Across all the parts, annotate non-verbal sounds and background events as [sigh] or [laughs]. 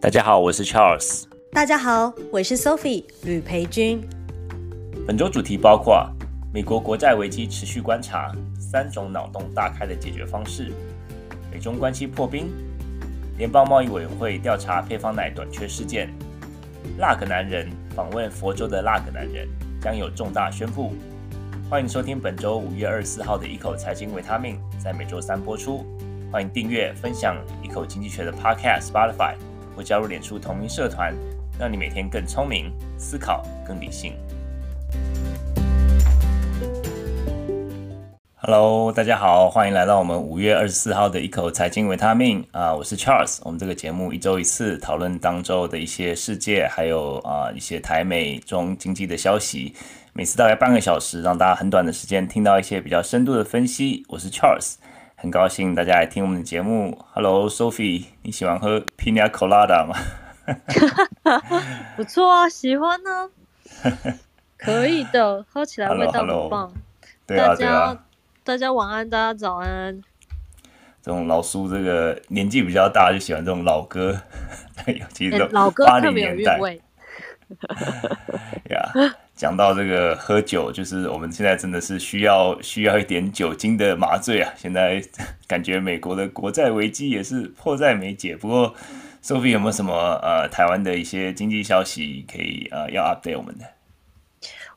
大家好，我是 Charles。大家好，我是 Sophie 吕培军。本周主题包括美国国债危机持续观察，三种脑洞大开的解决方式，美中关系破冰，联邦贸易委员会调查配方奶短缺事件，辣个男人访问佛州的辣个男人将有重大宣布。欢迎收听本周五月二十四号的一口财经维他命，在每周三播出。欢迎订阅、分享一口经济学的 Podcast Spotify，或加入脸书同名社团，让你每天更聪明，思考更理性。Hello，大家好，欢迎来到我们五月二十四号的一口财经维他命啊！我是 Charles。我们这个节目一周一次，讨论当周的一些世界，还有啊一些台美中经济的消息。每次大概半个小时，让大家很短的时间听到一些比较深度的分析。我是 Charles，很高兴大家来听我们的节目。Hello，Sophie，你喜欢喝 Pina Colada 吗？不错啊，喜欢呢、啊。可以的，[laughs] 喝起来味道很棒。对啊，对啊。大家晚安，大家早安。这种老苏，这个年纪比较大，就喜欢这种老歌。[laughs] 其实老歌特别有韵味。[laughs] 呀。yeah. 讲到这个喝酒，就是我们现在真的是需要需要一点酒精的麻醉啊！现在感觉美国的国债危机也是迫在眉睫。不过，Sophie 有没有什么呃台湾的一些经济消息可以呃要 update 我们的？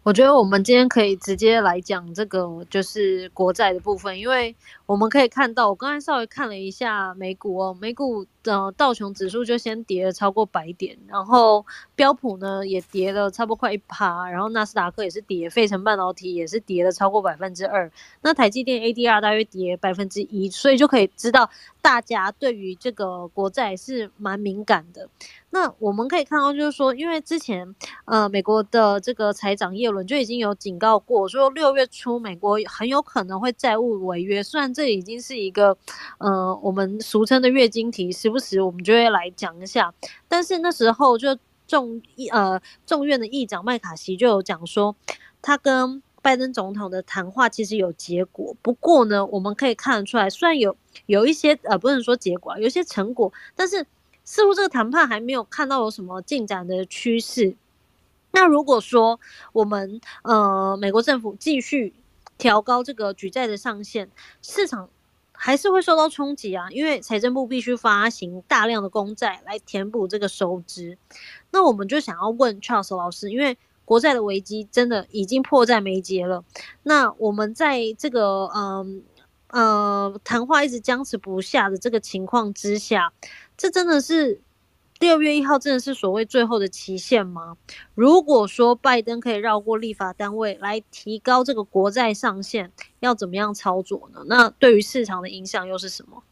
我觉得我们今天可以直接来讲这个，就是国债的部分，因为我们可以看到，我刚才稍微看了一下美股哦，美股的道琼指数就先跌了超过百点，然后标普呢也跌了差不多快一趴，然后纳斯达克也是跌，费城半导体也是跌了超过百分之二，那台积电 ADR 大约跌百分之一，所以就可以知道大家对于这个国债是蛮敏感的。那我们可以看到，就是说，因为之前，呃，美国的这个财长耶伦就已经有警告过，说六月初美国很有可能会债务违约。虽然这已经是一个，呃，我们俗称的月经题，时不时我们就会来讲一下。但是那时候就众议呃众院的议长麦卡锡就有讲说，他跟拜登总统的谈话其实有结果。不过呢，我们可以看得出来，虽然有有一些呃不能说结果，有些成果，但是。似乎这个谈判还没有看到有什么进展的趋势。那如果说我们呃美国政府继续调高这个举债的上限，市场还是会受到冲击啊，因为财政部必须发行大量的公债来填补这个收支。那我们就想要问 Charles 老师，因为国债的危机真的已经迫在眉睫了。那我们在这个嗯呃，呃谈话一直僵持不下的这个情况之下。这真的是六月一号，真的是所谓最后的期限吗？如果说拜登可以绕过立法单位来提高这个国债上限，要怎么样操作呢？那对于市场的影响又是什么？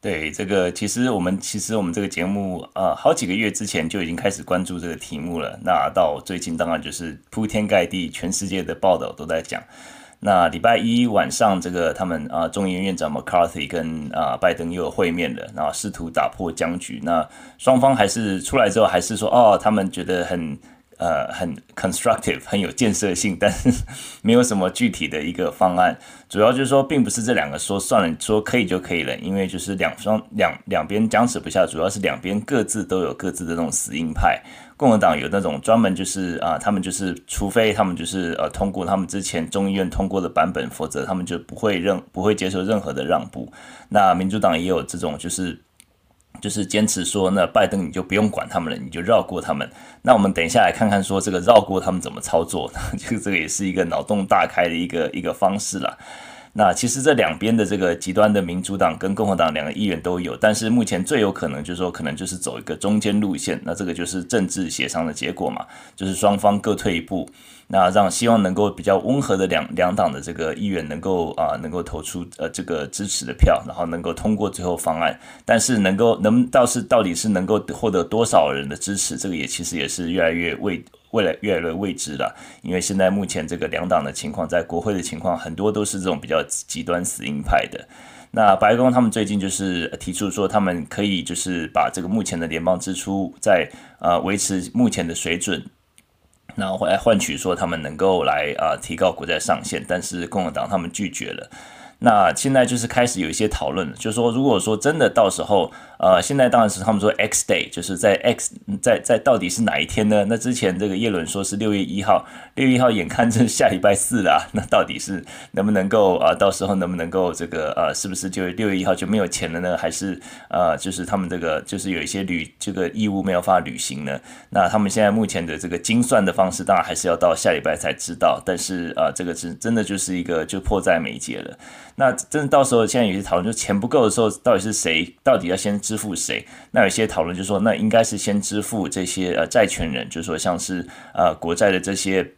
对，这个其实我们其实我们这个节目呃好几个月之前就已经开始关注这个题目了。那到最近当然就是铺天盖地，全世界的报道都在讲。那礼拜一晚上，这个他们啊，众议院院长 McCarthy 跟啊拜登又有会面了，然后试图打破僵局。那双方还是出来之后，还是说哦，他们觉得很呃很 constructive，很有建设性，[laughs] 但是没有什么具体的一个方案。主要就是说，并不是这两个说算了，说可以就可以了，因为就是两双两两边僵持不下，主要是两边各自都有各自的那种死硬派。共和党有那种专门就是啊，他们就是除非他们就是呃通过他们之前众议院通过的版本，否则他们就不会认不会接受任何的让步。那民主党也有这种就是就是坚持说，那拜登你就不用管他们了，你就绕过他们。那我们等一下来看看说这个绕过他们怎么操作，[laughs] 这个这个也是一个脑洞大开的一个一个方式了。那其实这两边的这个极端的民主党跟共和党两个议员都有，但是目前最有可能就是说，可能就是走一个中间路线。那这个就是政治协商的结果嘛，就是双方各退一步，那让希望能够比较温和的两两党的这个议员能够啊能够投出呃这个支持的票，然后能够通过最后方案。但是能够能倒是到底是能够获得多少人的支持，这个也其实也是越来越未。未来越来越未知了，因为现在目前这个两党的情况，在国会的情况很多都是这种比较极端死硬派的。那白宫他们最近就是提出说，他们可以就是把这个目前的联邦支出在呃维持目前的水准，然后来换取说他们能够来啊提高国债上限，但是共和党他们拒绝了。那现在就是开始有一些讨论，就是说，如果说真的到时候，呃，现在当然是他们说 X day，就是在 X 在在到底是哪一天呢？那之前这个叶伦说是六月一号，六月一号眼看着下礼拜四了，[laughs] 那到底是能不能够啊、到时候能不能够这个呃，是不是就六月一号就没有钱了呢？还是呃，就是他们这个就是有一些履这个义务没有办法履行呢？那他们现在目前的这个精算的方式，当然还是要到下礼拜才知道。但是啊、这个是真的就是一个就迫在眉睫了。那真的到时候现在有些讨论，就钱不够的时候，到底是谁到底要先支付谁？那有些讨论就说，那应该是先支付这些呃债权人，就是说像是呃国债的这些。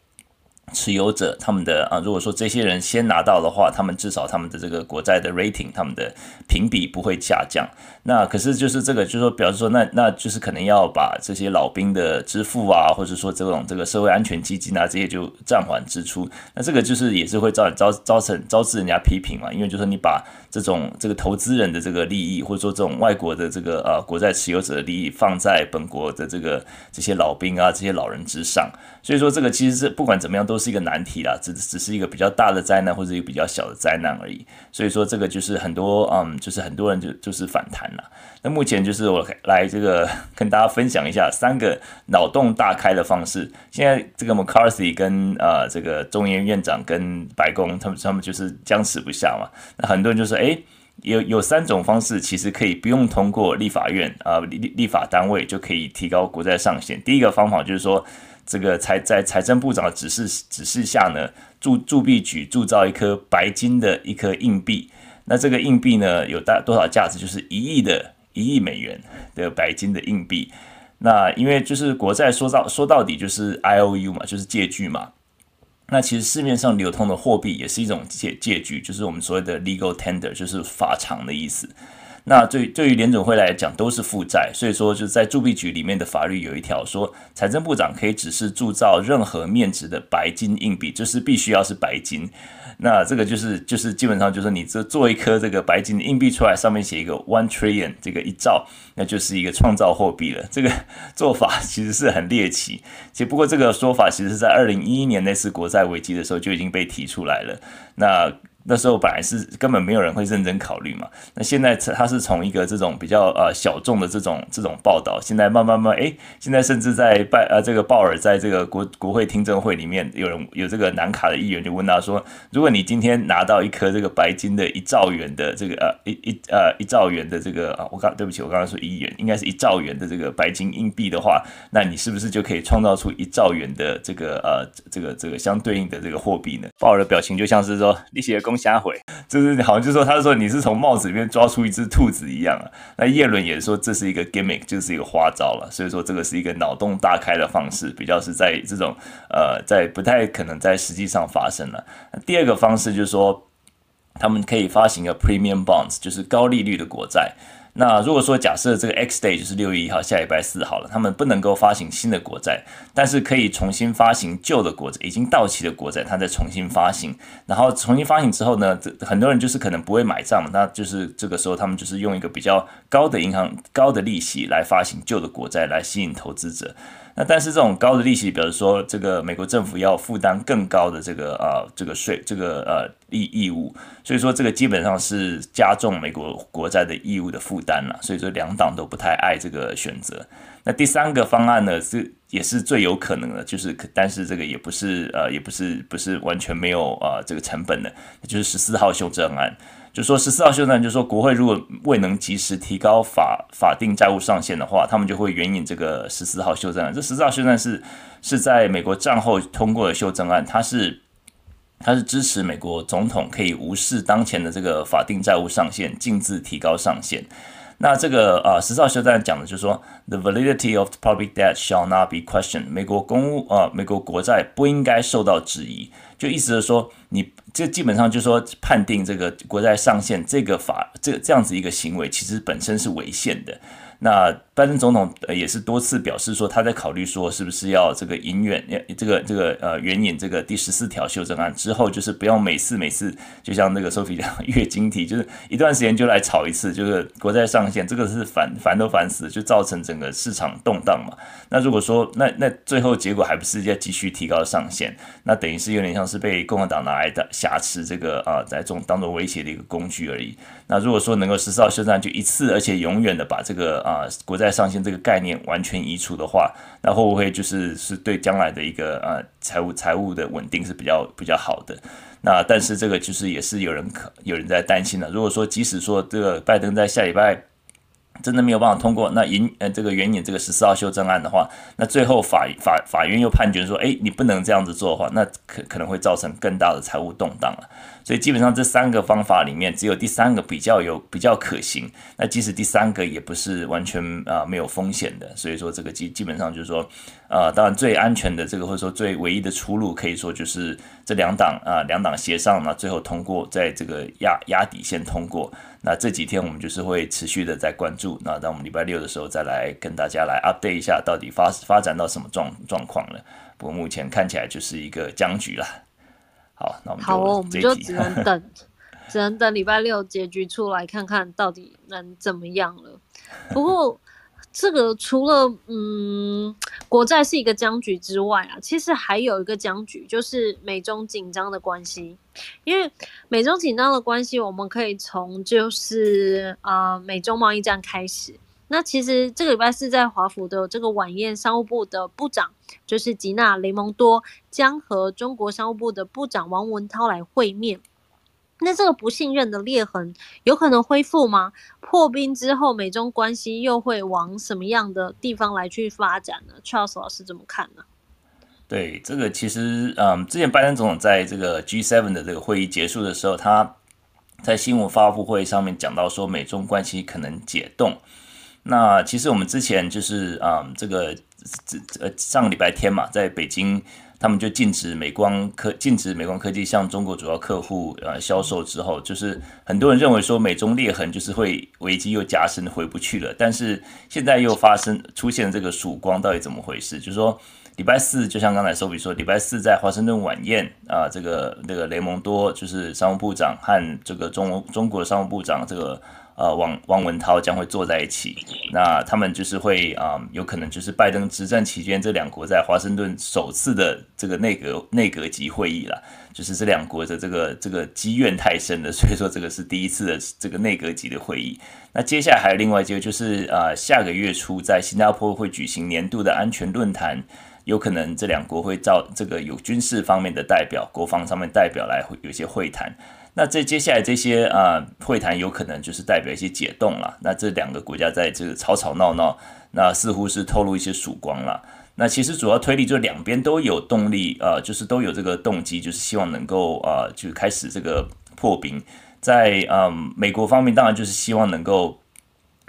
持有者他们的啊，如果说这些人先拿到的话，他们至少他们的这个国债的 rating，他们的评比不会下降。那可是就是这个，就是说表示说，那那就是可能要把这些老兵的支付啊，或者说这种这个社会安全基金啊，这些就暂缓支出。那这个就是也是会造招造成招致人家批评嘛，因为就是说你把这种这个投资人的这个利益，或者说这种外国的这个呃国债持有者的利益放在本国的这个这些老兵啊这些老人之上，所以说这个其实是不管怎么样都是一个难题啦，只只是一个比较大的灾难或者一个比较小的灾难而已。所以说这个就是很多嗯，就是很多人就就是反弹了。那目前就是我来这个 [laughs] 跟大家分享一下三个脑洞大开的方式。现在这个 McCarthy 跟呃这个众议院长跟白宫他们他们就是僵持不下嘛。那很多人就说，诶，有有三种方式其实可以不用通过立法院啊、立立法单位就可以提高国债上限。第一个方法就是说。这个财在财政部长的指示指示下呢，铸铸币局铸造一颗白金的一颗硬币，那这个硬币呢有大多少价值？就是一亿的一亿美元的白金的硬币。那因为就是国债说到说到底就是 IOU 嘛，就是借据嘛。那其实市面上流通的货币也是一种借借据，就是我们所谓的 legal tender，就是法偿的意思。那对对于联总会来讲都是负债，所以说就是在铸币局里面的法律有一条说，财政部长可以指示铸造任何面值的白金硬币，就是必须要是白金。那这个就是就是基本上就是你这做一颗这个白金的硬币出来，上面写一个 one trillion 这个一兆，那就是一个创造货币了。这个 [laughs] 做法其实是很猎奇，其实不过这个说法其实是在二零一一年那次国债危机的时候就已经被提出来了。那那时候本来是根本没有人会认真考虑嘛，那现在他是从一个这种比较呃小众的这种这种报道，现在慢慢慢哎，现在甚至在拜呃这个鲍尔在这个国国会听证会里面，有人有这个南卡的议员就问他说，如果你今天拿到一颗这个白金的一兆元的这个呃一一呃一兆元的这个啊，我刚对不起，我刚刚说一元，应该是一兆元的这个白金硬币的话，那你是不是就可以创造出一兆元的这个呃这个这个相对应的这个货币呢？鲍尔的表情就像是说你写的公瞎回，就是好像就说他说你是从帽子里面抓出一只兔子一样啊。那叶伦也说这是一个 gimmick，就是一个花招了。所以说这个是一个脑洞大开的方式，比较是在这种呃，在不太可能在实际上发生了。第二个方式就是说，他们可以发行一个 premium bonds，就是高利率的国债。那如果说假设这个 X day 就是六月一号，下礼拜四好了，他们不能够发行新的国债，但是可以重新发行旧的国债，已经到期的国债，它再重新发行。然后重新发行之后呢，这很多人就是可能不会买账，那就是这个时候他们就是用一个比较高的银行高的利息来发行旧的国债，来吸引投资者。那但是这种高的利息，比如说这个美国政府要负担更高的这个啊这个税这个呃义义务，所以说这个基本上是加重美国国债的义务的负担了。所以说两党都不太爱这个选择。那第三个方案呢是也是最有可能的，就是但是这个也不是呃也不是不是完全没有啊这个成本的，就是十四号修正案。就说十四号修正案，就说国会如果未能及时提高法法定债务上限的话，他们就会援引这个十四号修正案。这十四号修正案是是在美国战后通过的修正案，它是它是支持美国总统可以无视当前的这个法定债务上限，径自提高上限。那这个啊十四号修正案讲的就是说，the validity of the public debt shall not be questioned。美国公务呃美国国债不应该受到质疑。就意思是说，你这基本上就是说判定这个国债上限这个法这这样子一个行为，其实本身是违宪的。那拜登总统也是多次表示说，他在考虑说是不是要这个引远，这个这个呃援引这个第十四条修正案之后，就是不要每次每次就像那个 Sophie 讲月经题，就是一段时间就来炒一次，就是国债上限，这个是烦烦都烦死，就造成整个市场动荡嘛。那如果说那那最后结果还不是要继续提高上限，那等于是有点像是被共和党拿来的挟持这个啊，在中当做威胁的一个工具而已。那如果说能够十四号修正案就一次而且永远的把这个啊国债上限这个概念完全移除的话，那会不会就是是对将来的一个呃财务财务的稳定是比较比较好的？那但是这个就是也是有人可有人在担心的。如果说即使说这个拜登在下礼拜真的没有办法通过那引呃这个援引这个十四号修正案的话，那最后法法法院又判决说，哎，你不能这样子做的话，那可可能会造成更大的财务动荡了。所以基本上这三个方法里面，只有第三个比较有比较可行。那即使第三个也不是完全啊、没有风险的。所以说这个基基本上就是说，呃，当然最安全的这个或者说最唯一的出路，可以说就是这两党啊两党协商呢，最后通过在这个压压底线通过。那这几天我们就是会持续的在关注。那当我们礼拜六的时候再来跟大家来 update 一下，到底发发展到什么状状况了。不过目前看起来就是一个僵局了。好，那我们就好，我们就只能等，[laughs] 只能等礼拜六结局出来，看看到底能怎么样了。不过，这个除了嗯，国债是一个僵局之外啊，其实还有一个僵局，就是美中紧张的关系。因为美中紧张的关系，我们可以从就是啊、呃，美中贸易战开始。那其实这个礼拜四在华府的这个晚宴，商务部的部长就是吉娜雷蒙多将和中国商务部的部长王文涛来会面。那这个不信任的裂痕有可能恢复吗？破冰之后，美中关系又会往什么样的地方来去发展呢？Charles 老师怎么看呢？对，这个其实，嗯，之前拜登总统在这个 G7 的这个会议结束的时候，他在新闻发布会上面讲到说，美中关系可能解冻。那其实我们之前就是啊、这个这呃上个礼拜天嘛，在北京，他们就禁止美光科禁止美光科技向中国主要客户呃销售之后，就是很多人认为说美中裂痕就是会危机又加深回不去了。但是现在又发生出现这个曙光，到底怎么回事？就是说礼拜四，就像刚才 s o p 说，礼拜四在华盛顿晚宴啊，这个这个雷蒙多就是商务部长和这个中中国商务部长这个。呃，王王文涛将会坐在一起，那他们就是会啊、有可能就是拜登执政期间，这两国在华盛顿首次的这个内阁内阁级会议了，就是这两国的这个这个积怨太深了，[laughs] 所以说这个是第一次的这个内阁级的会议。那接下来还有另外一个，就是啊、呃，下个月初在新加坡会举行年度的安全论坛，有可能这两国会召这个有军事方面的代表、国防上面代表来会有一些会谈。那这接下来这些啊会谈有可能就是代表一些解冻了。那这两个国家在这个吵吵闹闹，那似乎是透露一些曙光了。那其实主要推力就两边都有动力啊，就是都有这个动机，就是希望能够啊就开始这个破冰。在嗯美国方面，当然就是希望能够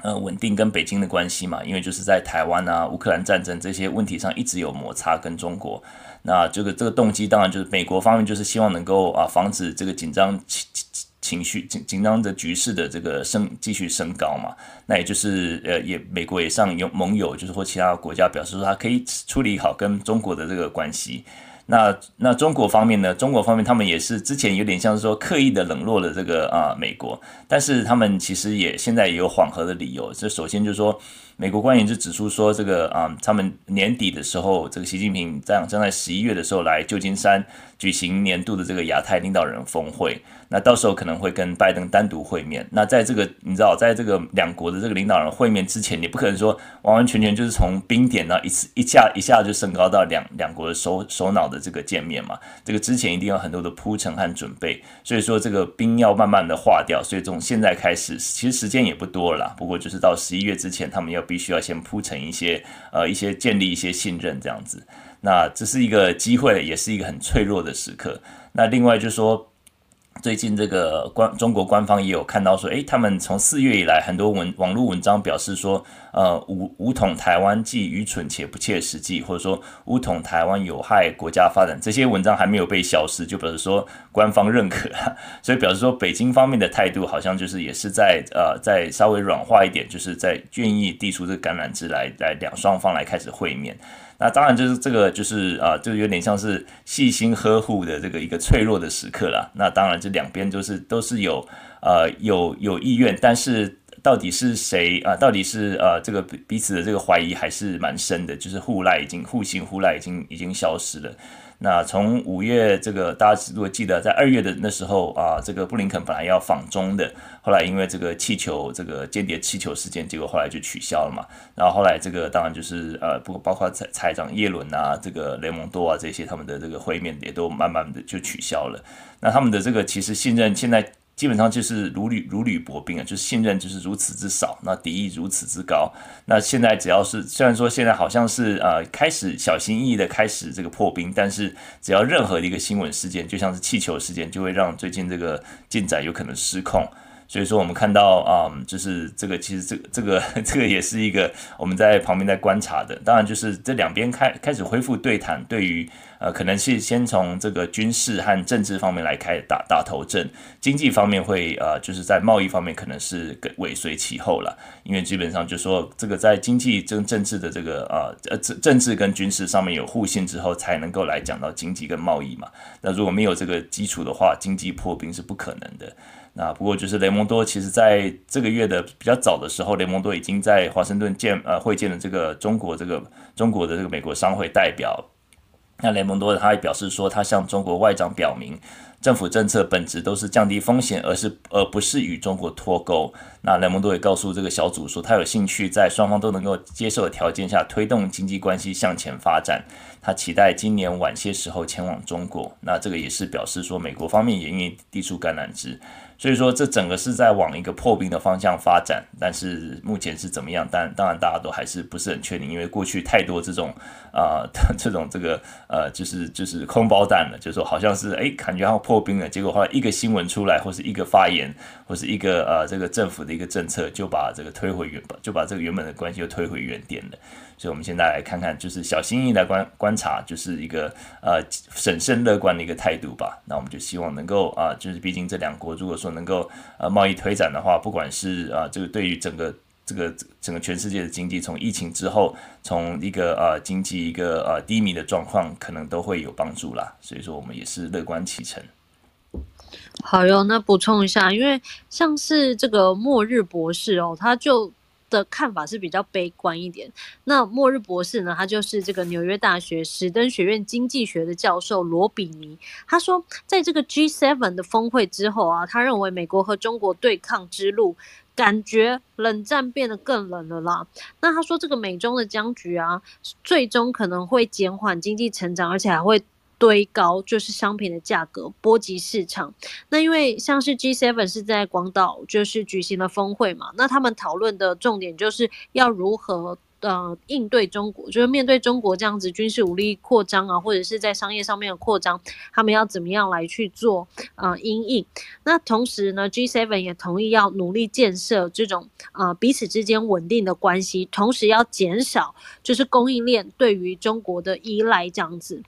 呃稳定跟北京的关系嘛，因为就是在台湾啊、乌克兰战争这些问题上一直有摩擦跟中国。那这个这个动机当然就是美国方面就是希望能够啊防止这个紧张情情绪紧紧张的局势的这个升继续升高嘛。那也就是呃也美国也上有盟友就是或其他国家表示说他可以处理好跟中国的这个关系。那那中国方面呢？中国方面他们也是之前有点像是说刻意的冷落了这个啊美国，但是他们其实也现在也有缓和的理由。这首先就是说。美国官员就指出说，这个啊，他们年底的时候，这个习近平将将在十一月的时候来旧金山举行年度的这个亚太领导人峰会，那到时候可能会跟拜登单独会面。那在这个你知道，在这个两国的这个领导人会面之前，你不可能说完完全全就是从冰点呢一次一下一下就升高到两两国的首首脑的这个见面嘛。这个之前一定要很多的铺陈和准备，所以说这个冰要慢慢的化掉。所以从现在开始，其实时间也不多了，不过就是到十一月之前，他们要。必须要先铺成一些，呃，一些建立一些信任这样子。那这是一个机会，也是一个很脆弱的时刻。那另外就是说，最近这个官中国官方也有看到说，诶，他们从四月以来，很多文网络文章表示说，呃，武武统台湾既愚蠢且不切实际，或者说武统台湾有害国家发展，这些文章还没有被消失，就表示说官方认可，[laughs] 所以表示说北京方面的态度好像就是也是在呃在稍微软化一点，就是在愿意递出这个橄榄枝来来两双方来开始会面。那当然就是这个，就是啊，就有点像是细心呵护的这个一个脆弱的时刻啦。那当然，这两边就是都是有呃有有意愿，但是到底是谁啊？到底是呃这个彼此的这个怀疑还是蛮深的，就是互赖已经互信互赖已经已经消失了。那从五月这个大家如果记得，在二月的那时候啊，这个布林肯本来要访中的，后来因为这个气球这个间谍气球事件，结果后来就取消了嘛。然后后来这个当然就是呃，不包括财财长耶伦啊，这个雷蒙多啊这些他们的这个会面也都慢慢的就取消了。那他们的这个其实信任现在。基本上就是如履如履薄冰啊，就是信任就是如此之少，那敌意如此之高。那现在只要是虽然说现在好像是呃开始小心翼翼的开始这个破冰，但是只要任何一个新闻事件，就像是气球事件，就会让最近这个进展有可能失控。所以说，我们看到啊、就是这个，其实这个 [laughs] 这个这个也是一个我们在旁边在观察的。当然，就是这两边开开始恢复对谈，对于呃，可能是先从这个军事和政治方面来开打打头阵，经济方面会呃，就是在贸易方面可能是尾随其后了。因为基本上就说这个在经济跟政治的这个呃呃政政治跟军事上面有互信之后，才能够来讲到经济跟贸易嘛。那如果没有这个基础的话，经济破冰是不可能的。那不过就是雷蒙多，其实在这个月的比较早的时候，雷蒙多已经在华盛顿见呃会见了这个中国这个中国的这个美国商会代表。那雷蒙多他还表示说，他向中国外长表明，政府政策本质都是降低风险，而是而不是与中国脱钩。那雷蒙多也告诉这个小组说，他有兴趣在双方都能够接受的条件下推动经济关系向前发展。他期待今年晚些时候前往中国。那这个也是表示说，美国方面也愿意递出橄榄枝。所以说，这整个是在往一个破冰的方向发展，但是目前是怎么样？但当然大家都还是不是很确定，因为过去太多这种啊、[laughs] 这种这个呃，就是就是空包弹了，就是说好像是哎，感觉要破冰了，结果后来一个新闻出来，或是一个发言，或是一个呃这个政府的一个政策，就把这个推回原，就把这个原本的关系又推回原点了。所以，我们现在来看看，就是小心翼翼来观观察，就是一个呃审慎乐观的一个态度吧。那我们就希望能够啊、就是毕竟这两国如果说能够呃贸易推展的话，不管是啊、这个对于整个这个整个全世界的经济，从疫情之后，从一个呃经济一个呃低迷的状况，可能都会有帮助啦。所以说，我们也是乐观其成。好哟，那补充一下，因为像是这个末日博士哦，他就。的看法是比较悲观一点。那末日博士呢？他就是这个纽约大学史登学院经济学的教授罗比尼。他说，在这个 G7 的峰会之后啊，他认为美国和中国对抗之路，感觉冷战变得更冷了啦。那他说，这个美中的僵局啊，最终可能会减缓经济成长，而且还会。堆高就是商品的价格，波及市场。那因为像是 G7 是在广岛就是举行了峰会嘛，那他们讨论的重点就是要如何呃应对中国，就是面对中国这样子军事武力扩张啊，或者是在商业上面的扩张，他们要怎么样来去做呃因应。那同时呢，G7 也同意要努力建设这种呃彼此之间稳定的关系，同时要减少就是供应链对于中国的依赖这样子。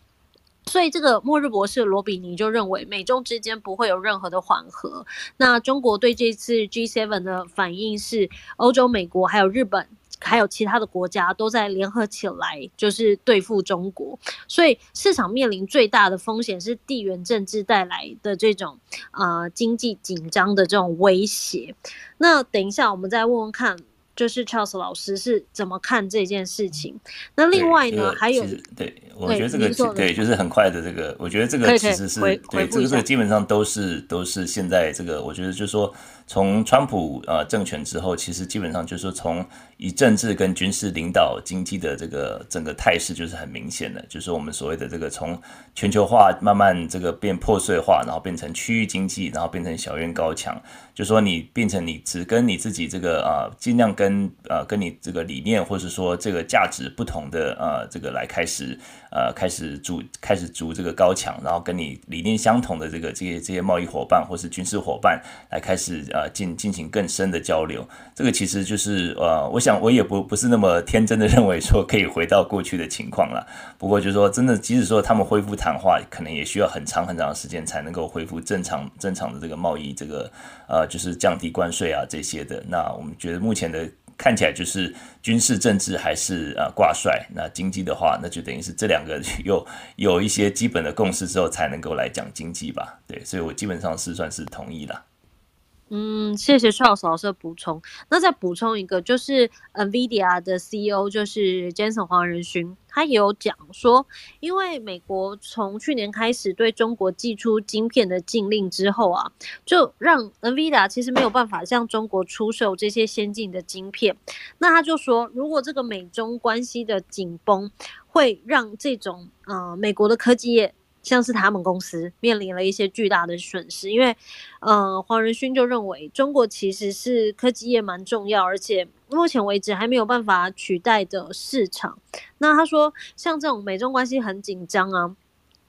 所以，这个末日博士罗比尼就认为，美中之间不会有任何的缓和。那中国对这次 G7 的反应是，欧洲、美国还有日本，还有其他的国家都在联合起来，就是对付中国。所以，市场面临最大的风险是地缘政治带来的这种呃经济紧张的这种威胁。那等一下，我们再问问看。就是 Charles 老师是怎么看这件事情？那另外呢，还有对，我觉得这个对，就是很快的这个，我觉得这个其实是对这个这个基本上都是都是现在这个，我觉得就是说。从川普呃政权之后，其实基本上就是说，从以政治跟军事领导经济的这个整个态势，就是很明显的，就是我们所谓的这个从全球化慢慢这个变破碎化，然后变成区域经济，然后变成小院高墙，就说你变成你只跟你自己这个啊，尽量跟跟呃跟你这个理念或者说这个价值不同的呃这个来开始呃开始筑开始筑这个高墙，然后跟你理念相同的这个这些这些贸易伙伴或是军事伙伴来开始呃进进行更深的交流。这个其实就是呃，我想我也不不是那么天真的认为说可以回到过去的情况了。不过就是说真的，即使说他们恢复谈话，可能也需要很长很长的时间才能够恢复正常正常的这个贸易这个呃就是降低关税啊这些的。那我们觉得目前的看起来就是军事政治还是呃挂帅，那经济的话，那就等于是这两个有有一些基本的共识之后才能够来讲经济吧。对，所以我基本上是算是同意了。嗯，谢谢 Charles 老师的补充。那再补充一个，就是 NVIDIA 的 CEO 就是 Jensen 黄仁勋，他也有讲说，因为美国从去年开始对中国寄出晶片的禁令之后啊，就让 NVIDIA 其实没有办法向中国出售这些先进的晶片。那他就说，如果这个美中关系的紧绷会让这种呃美国的科技业。像是他们公司面临了一些巨大的损失，因为，呃，黄仁勋就认为中国其实是科技业蛮重要，而且目前为止还没有办法取代的市场。那他说，像这种美中关系很紧张啊，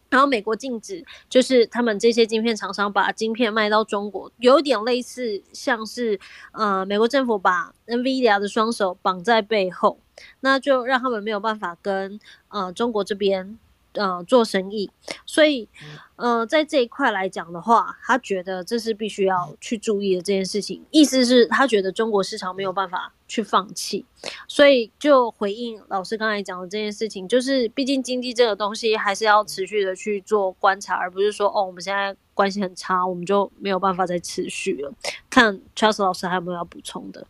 然后美国禁止就是他们这些晶片厂商把晶片卖到中国，有点类似像是呃美国政府把 NVIDIA 的双手绑在背后，那就让他们没有办法跟呃中国这边。呃，做生意，所以，呃，在这一块来讲的话，他觉得这是必须要去注意的这件事情。意思是，他觉得中国市场没有办法去放弃，所以就回应老师刚才讲的这件事情，就是毕竟经济这个东西还是要持续的去做观察，而不是说哦，我们现在关系很差，我们就没有办法再持续了。看 Charles 老师还有没有要补充的？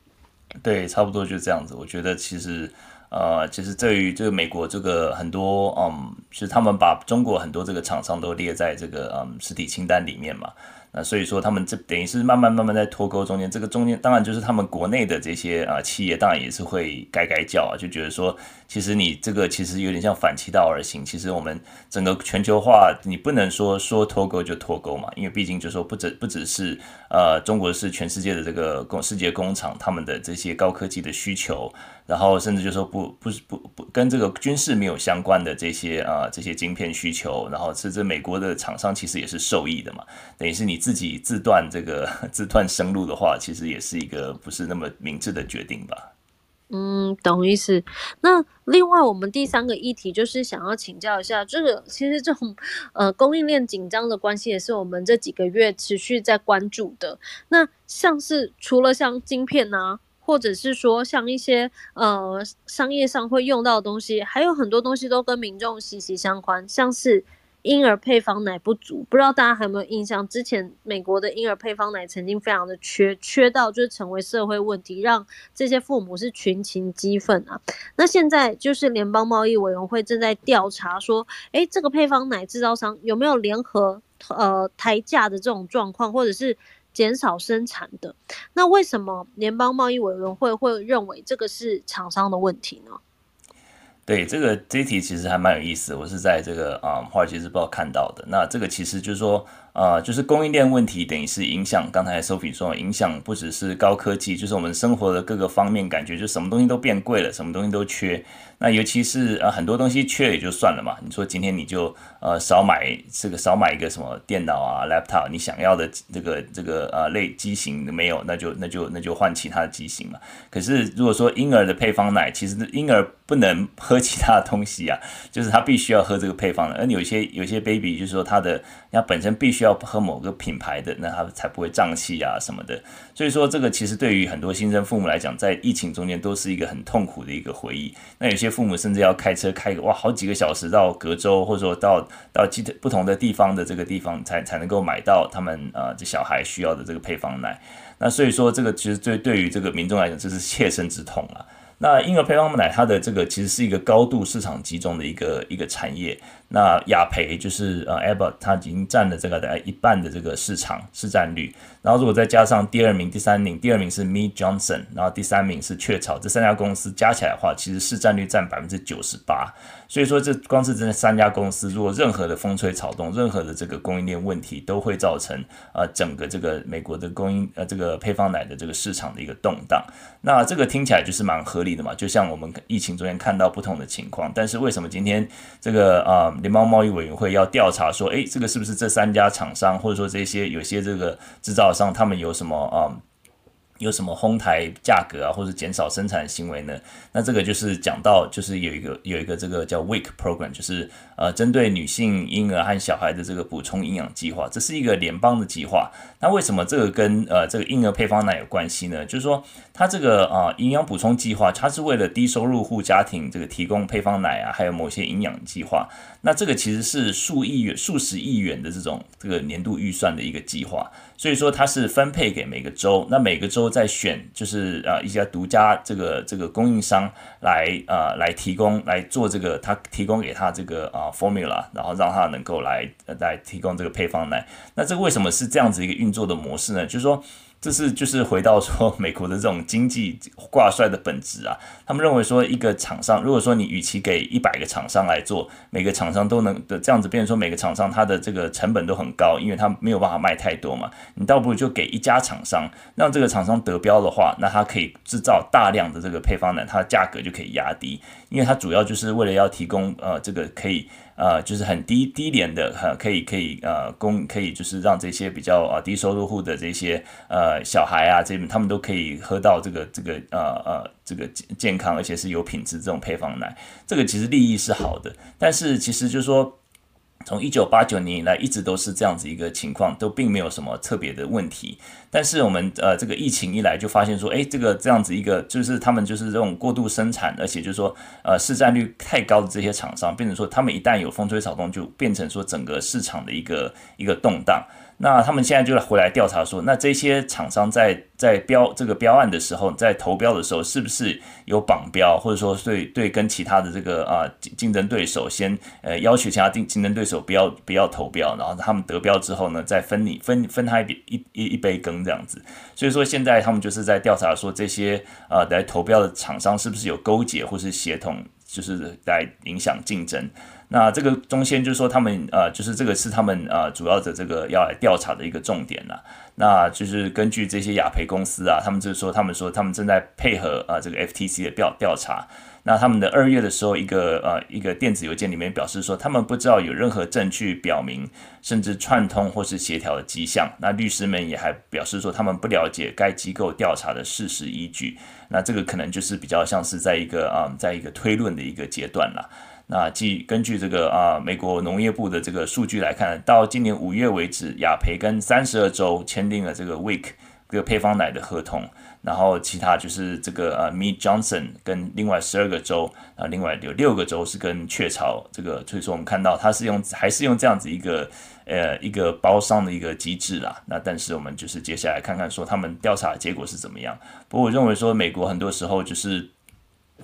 对，差不多就这样子。我觉得其实。呃，其实在于这个美国这个很多，嗯，是他们把中国很多这个厂商都列在这个嗯实体清单里面嘛。那所以说，他们这等于是慢慢慢慢在脱钩中间，这个中间当然就是他们国内的这些啊企业，当然也是会改改叫啊，就觉得说，其实你这个其实有点像反其道而行。其实我们整个全球化，你不能说说脱钩就脱钩嘛，因为毕竟就说不只不只是呃中国是全世界的这个工世界工厂，他们的这些高科技的需求，然后甚至就说不不不不跟这个军事没有相关的这些啊这些晶片需求，然后甚至美国的厂商其实也是受益的嘛，等于是你。自己自断这个 [laughs] 自断生路的话，其实也是一个不是那么明智的决定吧。嗯，懂意思。那另外，我们第三个议题就是想要请教一下，这个其实这种呃供应链紧张的关系，也是我们这几个月持续在关注的。那像是除了像晶片啊，或者是说像一些呃 [laughs] 商业上会用到的东西，还有很多东西都跟民众息息相关，像是。婴儿配方奶不足，不知道大家还有没有印象？之前美国的婴儿配方奶曾经非常的缺，缺到就是成为社会问题，让这些父母是群情激愤啊。那现在就是联邦贸易委员会正在调查，说，诶，这个配方奶制造商有没有联合呃抬价的这种状况，或者是减少生产的？那为什么联邦贸易委员会会认为这个是厂商的问题呢？对，这个这题其实还蛮有意思，我是在这个啊、《华尔街日报》看到的。那这个其实就是说。啊、就是供应链问题，等于是影响。刚才 Sophie 说，影响不只是高科技，就是我们生活的各个方面，感觉就什么东西都变贵了，什么东西都缺。那尤其是呃很多东西缺也就算了嘛，你说今天你就呃少买这个少买一个什么电脑啊、laptop，你想要的这个这个呃类机型没有，那就那就那就换其他的机型嘛。可是如果说婴儿的配方奶，其实婴儿不能喝其他的东西啊，就是他必须要喝这个配方的。而有些有些 baby 就是说他的他本身必须。要喝某个品牌的，那他才不会胀气啊什么的。所以说，这个其实对于很多新生父母来讲，在疫情中间都是一个很痛苦的一个回忆。那有些父母甚至要开车开个哇好几个小时到隔州，或者说到到不同的地方的这个地方，才才能够买到他们呃这小孩需要的这个配方奶。那所以说，这个其实对对于这个民众来讲，这是切身之痛啊。那婴儿配方奶它的这个其实是一个高度市场集中的一个一个产业。那雅培就是呃 Abbott，它已经占了这个大概一半的这个市场市占率。然后如果再加上第二名、第三名，第二名是 Me Johnson，然后第三名是雀巢，这三家公司加起来的话，其实市占率占百分之九十八。所以说，这光是这三家公司，如果任何的风吹草动，任何的这个供应链问题，都会造成呃整个这个美国的供应呃这个配方奶的这个市场的一个动荡。那这个听起来就是蛮合理的嘛，就像我们疫情中间看到不同的情况，但是为什么今天这个啊？联邦贸易委员会要调查说，诶，这个是不是这三家厂商，或者说这些有些这个制造商，他们有什么啊？有什么哄抬价格啊，或者减少生产行为呢？那这个就是讲到，就是有一个有一个这个叫 WIC program，就是呃针对女性婴儿和小孩的这个补充营养计划，这是一个联邦的计划。那为什么这个跟呃这个婴儿配方奶有关系呢？就是说它这个啊、营养补充计划，它是为了低收入户家庭这个提供配方奶啊，还有某些营养计划。那这个其实是数亿元、数十亿元的这种这个年度预算的一个计划。所以说它是分配给每个州，那每个州在选就是啊一些独家这个这个供应商来啊来提供来做这个，他提供给他这个啊 formula，然后让它能够来来提供这个配方奶。那这个为什么是这样子一个运作的模式呢？就是说。这是就是回到说美国的这种经济挂帅的本质啊，他们认为说一个厂商，如果说你与其给一百个厂商来做，每个厂商都能的这样子，变成说每个厂商它的这个成本都很高，因为它没有办法卖太多嘛，你倒不如就给一家厂商，让这个厂商得标的话，那它可以制造大量的这个配方奶，它的价格就可以压低，因为它主要就是为了要提供呃这个可以。呃，就是很低低廉的，哈，可以可以呃，供可以就是让这些比较呃低收入户的这些呃小孩啊，这他们都可以喝到这个这个呃呃这个健康而且是有品质这种配方奶，这个其实利益是好的，但是其实就是说。从一九八九年以来，一直都是这样子一个情况，都并没有什么特别的问题。但是我们呃，这个疫情一来，就发现说，诶，这个这样子一个，就是他们就是这种过度生产，而且就是说，呃，市占率太高的这些厂商，变成说，他们一旦有风吹草动，就变成说整个市场的一个一个动荡。那他们现在就回来调查说，那这些厂商在在标这个标案的时候，在投标的时候，是不是有绑标，或者说对对跟其他的这个啊竞争对手先呃要求其他竞竞争对手不要不要投标，然后他们得标之后呢，再分你分分他一一一杯羹这样子。所以说现在他们就是在调查说，这些啊来投标的厂商是不是有勾结或是协同，就是来影响竞争。那这个中间就是说，他们呃，就是这个是他们呃主要的这个要来调查的一个重点了。那就是根据这些雅培公司啊，他们就是说，他们说他们正在配合啊这个 FTC 的调调查。那他们的二月的时候，一个呃一个电子邮件里面表示说，他们不知道有任何证据表明甚至串通或是协调的迹象。那律师们也还表示说，他们不了解该机构调查的事实依据。那这个可能就是比较像是在一个啊，在一个推论的一个阶段了。那据根据这个啊，美国农业部的这个数据来看，到今年五月为止，雅培跟三十二州签订了这个 Week 这个配方奶的合同，然后其他就是这个呃，Me Johnson 跟另外十二个州啊，另外有六个州是跟雀巢这个，所以说我们看到它是用还是用这样子一个呃一个包商的一个机制啦。那但是我们就是接下来看看说他们调查结果是怎么样。不过我认为说美国很多时候就是。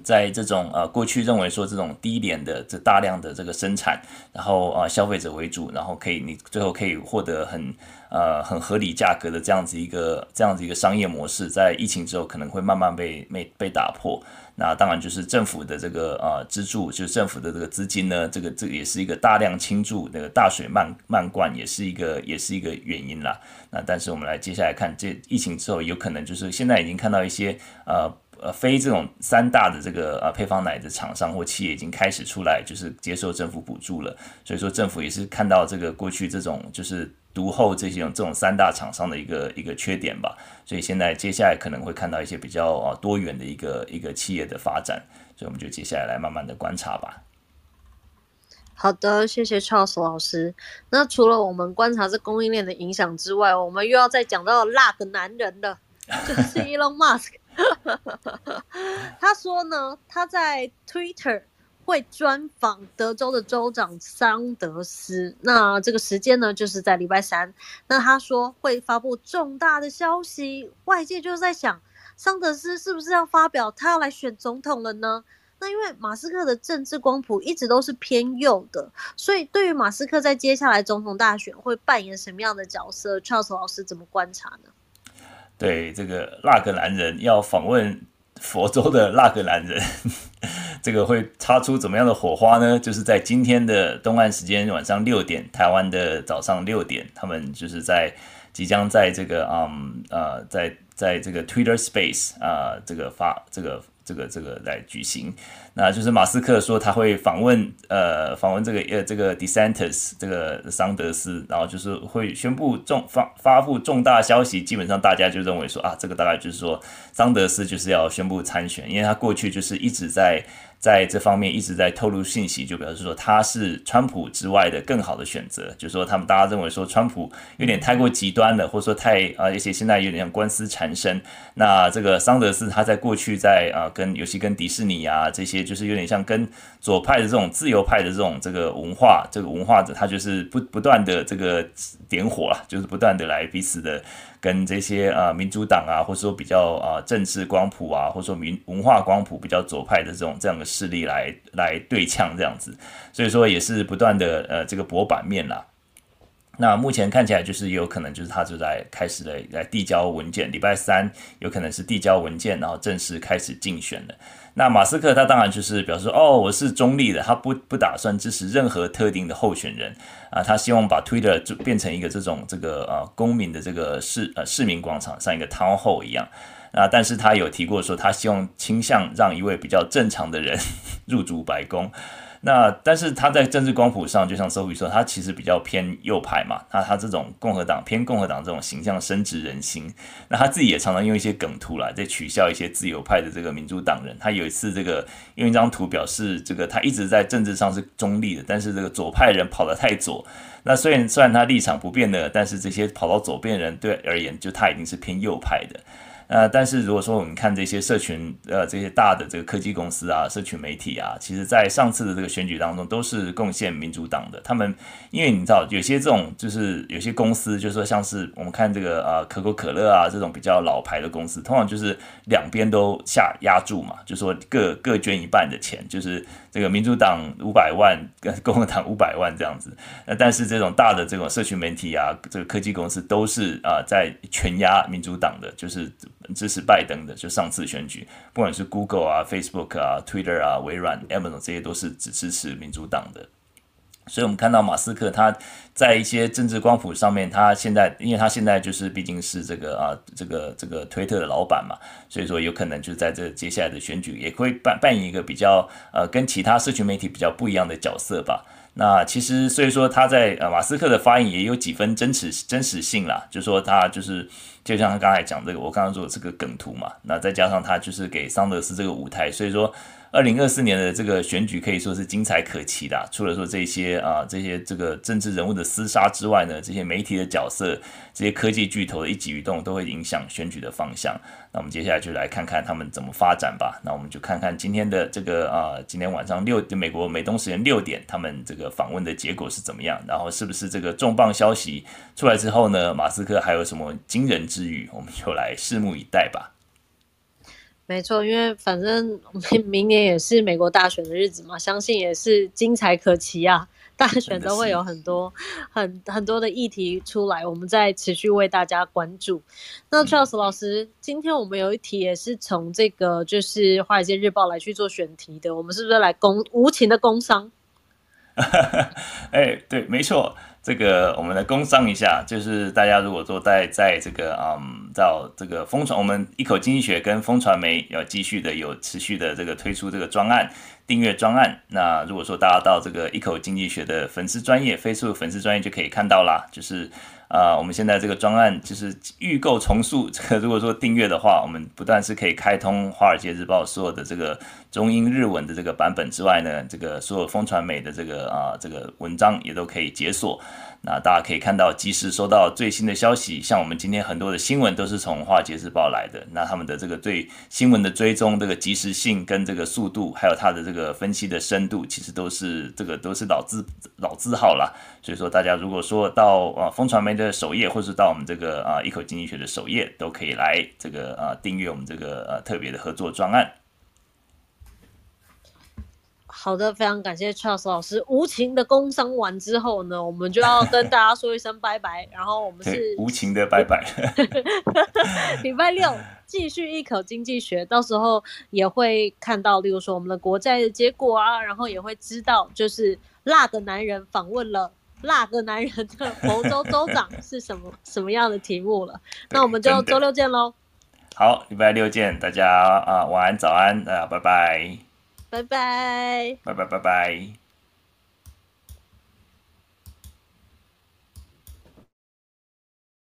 在这种呃过去认为说这种低廉的这大量的这个生产，然后啊消费者为主，然后可以你最后可以获得很呃很合理价格的这样子一个这样子一个商业模式，在疫情之后可能会慢慢被被被打破。那当然就是政府的这个呃资助，就是政府的这个资金呢，这个这个也是一个大量倾注那个大水漫漫灌，也是一个也是一个原因啦。那但是我们来接下来看这疫情之后，有可能就是现在已经看到一些呃。呃，非这种三大的这个呃配方奶的厂商或企业已经开始出来，就是接受政府补助了。所以说政府也是看到这个过去这种就是独后这些这种三大厂商的一个一个缺点吧。所以现在接下来可能会看到一些比较啊多元的一个一个企业的发展。所以我们就接下来来慢慢的观察吧。好的，谢谢 Charles 老师。那除了我们观察这供应链的影响之外，我们又要再讲到那个男人了，就是 Elon Musk。[laughs] 他说呢，他在 Twitter 会专访德州的州长桑德斯。那这个时间呢，就是在礼拜三。那他说会发布重大的消息，外界就是在想，桑德斯是不是要发表他要来选总统了呢？那因为马斯克的政治光谱一直都是偏右的，所以对于马斯克在接下来总统大选会扮演什么样的角色，Charles 老师怎么观察呢？对，这个那个男人要访问佛州的那个男人，[laughs] 这个会擦出怎么样的火花呢？就是在今天的东岸时间晚上六点，台湾的早上六点，他们就是在即将在这个嗯呃在在这个 Twitter Space 啊、这个发这个。这个这个来举行，那就是马斯克说他会访问呃访问这个呃这个 DeSantis 这个桑德斯，然后就是会宣布重发发布重大消息，基本上大家就认为说啊这个大概就是说桑德斯就是要宣布参选，因为他过去就是一直在。在这方面一直在透露信息，就表示说他是川普之外的更好的选择。就是说他们大家认为说川普有点太过极端了，或者说太啊，而且现在有点像官司缠身。那这个桑德斯他在过去在啊跟尤其跟迪士尼啊这些，就是有点像跟左派的这种自由派的这种这个文化，这个文化者他就是不不断的这个点火啊，就是不断的来彼此的。跟这些啊民主党啊，或者说比较啊政治光谱啊，或者说民文化光谱比较左派的这种这样的势力来来对呛这样子，所以说也是不断的呃这个博版面啦。那目前看起来就是有可能就是他就在开始了来递交文件，礼拜三有可能是递交文件，然后正式开始竞选了。那马斯克他当然就是表示，哦，我是中立的，他不不打算支持任何特定的候选人啊，他希望把 Twitter 就变成一个这种这个呃公民的这个市呃市民广场，像一个 town hall 一样啊，但是他有提过说，他希望倾向让一位比较正常的人 [laughs] 入主白宫。那但是他在政治光谱上，就像周瑜说，他其实比较偏右派嘛。那他这种共和党偏共和党这种形象深植人心。那他自己也常常用一些梗图来在取笑一些自由派的这个民主党人。他有一次这个用一张图表示，这个他一直在政治上是中立的，但是这个左派人跑得太左。那虽然虽然他立场不变的，但是这些跑到左边的人对而言，就他已经是偏右派的。呃，但是如果说我们看这些社群，呃，这些大的这个科技公司啊，社群媒体啊，其实在上次的这个选举当中都是贡献民主党的。他们因为你知道，有些这种就是有些公司，就是说像是我们看这个呃可口可乐啊这种比较老牌的公司，通常就是两边都下压注嘛，就说各各捐一半的钱，就是这个民主党五百万跟共和党五百万这样子。那但是这种大的这种社群媒体啊，这个科技公司都是啊、在全压民主党的，就是。支持拜登的，就上次选举，不管是 Google 啊、Facebook 啊、Twitter 啊、微软、Amazon 这些都是只支持民主党的。所以，我们看到马斯克他在一些政治光谱上面，他现在，因为他现在就是毕竟是这个啊，这个这个推特的老板嘛，所以说有可能就在这接下来的选举也会扮扮演一个比较呃跟其他社群媒体比较不一样的角色吧。那其实，所以说他在呃马斯克的发言也有几分真实真实性啦，就说他就是。就像他刚才讲这个，我刚刚说的这个梗图嘛，那再加上他就是给桑德斯这个舞台，所以说二零二四年的这个选举可以说是精彩可期的。除了说这些啊，这些这个政治人物的厮杀之外呢，这些媒体的角色，这些科技巨头的一举一动都会影响选举的方向。那我们接下来就来看看他们怎么发展吧。那我们就看看今天的这个啊，今天晚上六，美国美东时间六点，他们这个访问的结果是怎么样？然后是不是这个重磅消息出来之后呢，马斯克还有什么惊人之语？我们就来拭目以待吧。没错，因为反正明明年也是美国大选的日子嘛，相信也是精彩可期啊。大选都会有很多很很多的议题出来，我们再持续为大家关注。那 Charles 老师，今天我们有一题也是从这个就是《华尔街日报》来去做选题的，我们是不是来工无情的工商？[laughs] 哎，对，没错。这个我们来工商一下，就是大家如果说在在这个嗯，到这个风传，我们一口经济学跟风传媒要继续的有持续的这个推出这个专案订阅专案。那如果说大家到这个一口经济学的粉丝专业、飞速粉丝专业就可以看到啦，就是。啊、我们现在这个专案就是预购重塑。[laughs] 这个如果说订阅的话，我们不但是可以开通《华尔街日报》所有的这个中英日文的这个版本之外呢，这个所有风传媒的这个啊、这个文章也都可以解锁。那大家可以看到，及时收到最新的消息。像我们今天很多的新闻都是从《华尔街日报》来的，那他们的这个对新闻的追踪、这个及时性跟这个速度，还有它的这个分析的深度，其实都是这个都是老字老字号啦。所以说，大家如果说到啊风传媒的首页，或是到我们这个啊一口经济学的首页，都可以来这个啊订阅我们这个呃特别的合作专案。好的，非常感谢 Charles 老师。无情的工伤完之后呢，我们就要跟大家说一声拜拜。然后我们是无情的拜拜。[laughs] 礼拜六继续一口经济学，到时候也会看到，例如说我们的国债的结果啊，然后也会知道，就是辣的男人访问了辣个男人的佛州州长是什么 [laughs] 什么样的题目了。那我们就周六见喽。好，礼拜六见，大家啊，晚安、早安，大家拜拜。拜拜，拜拜，拜拜。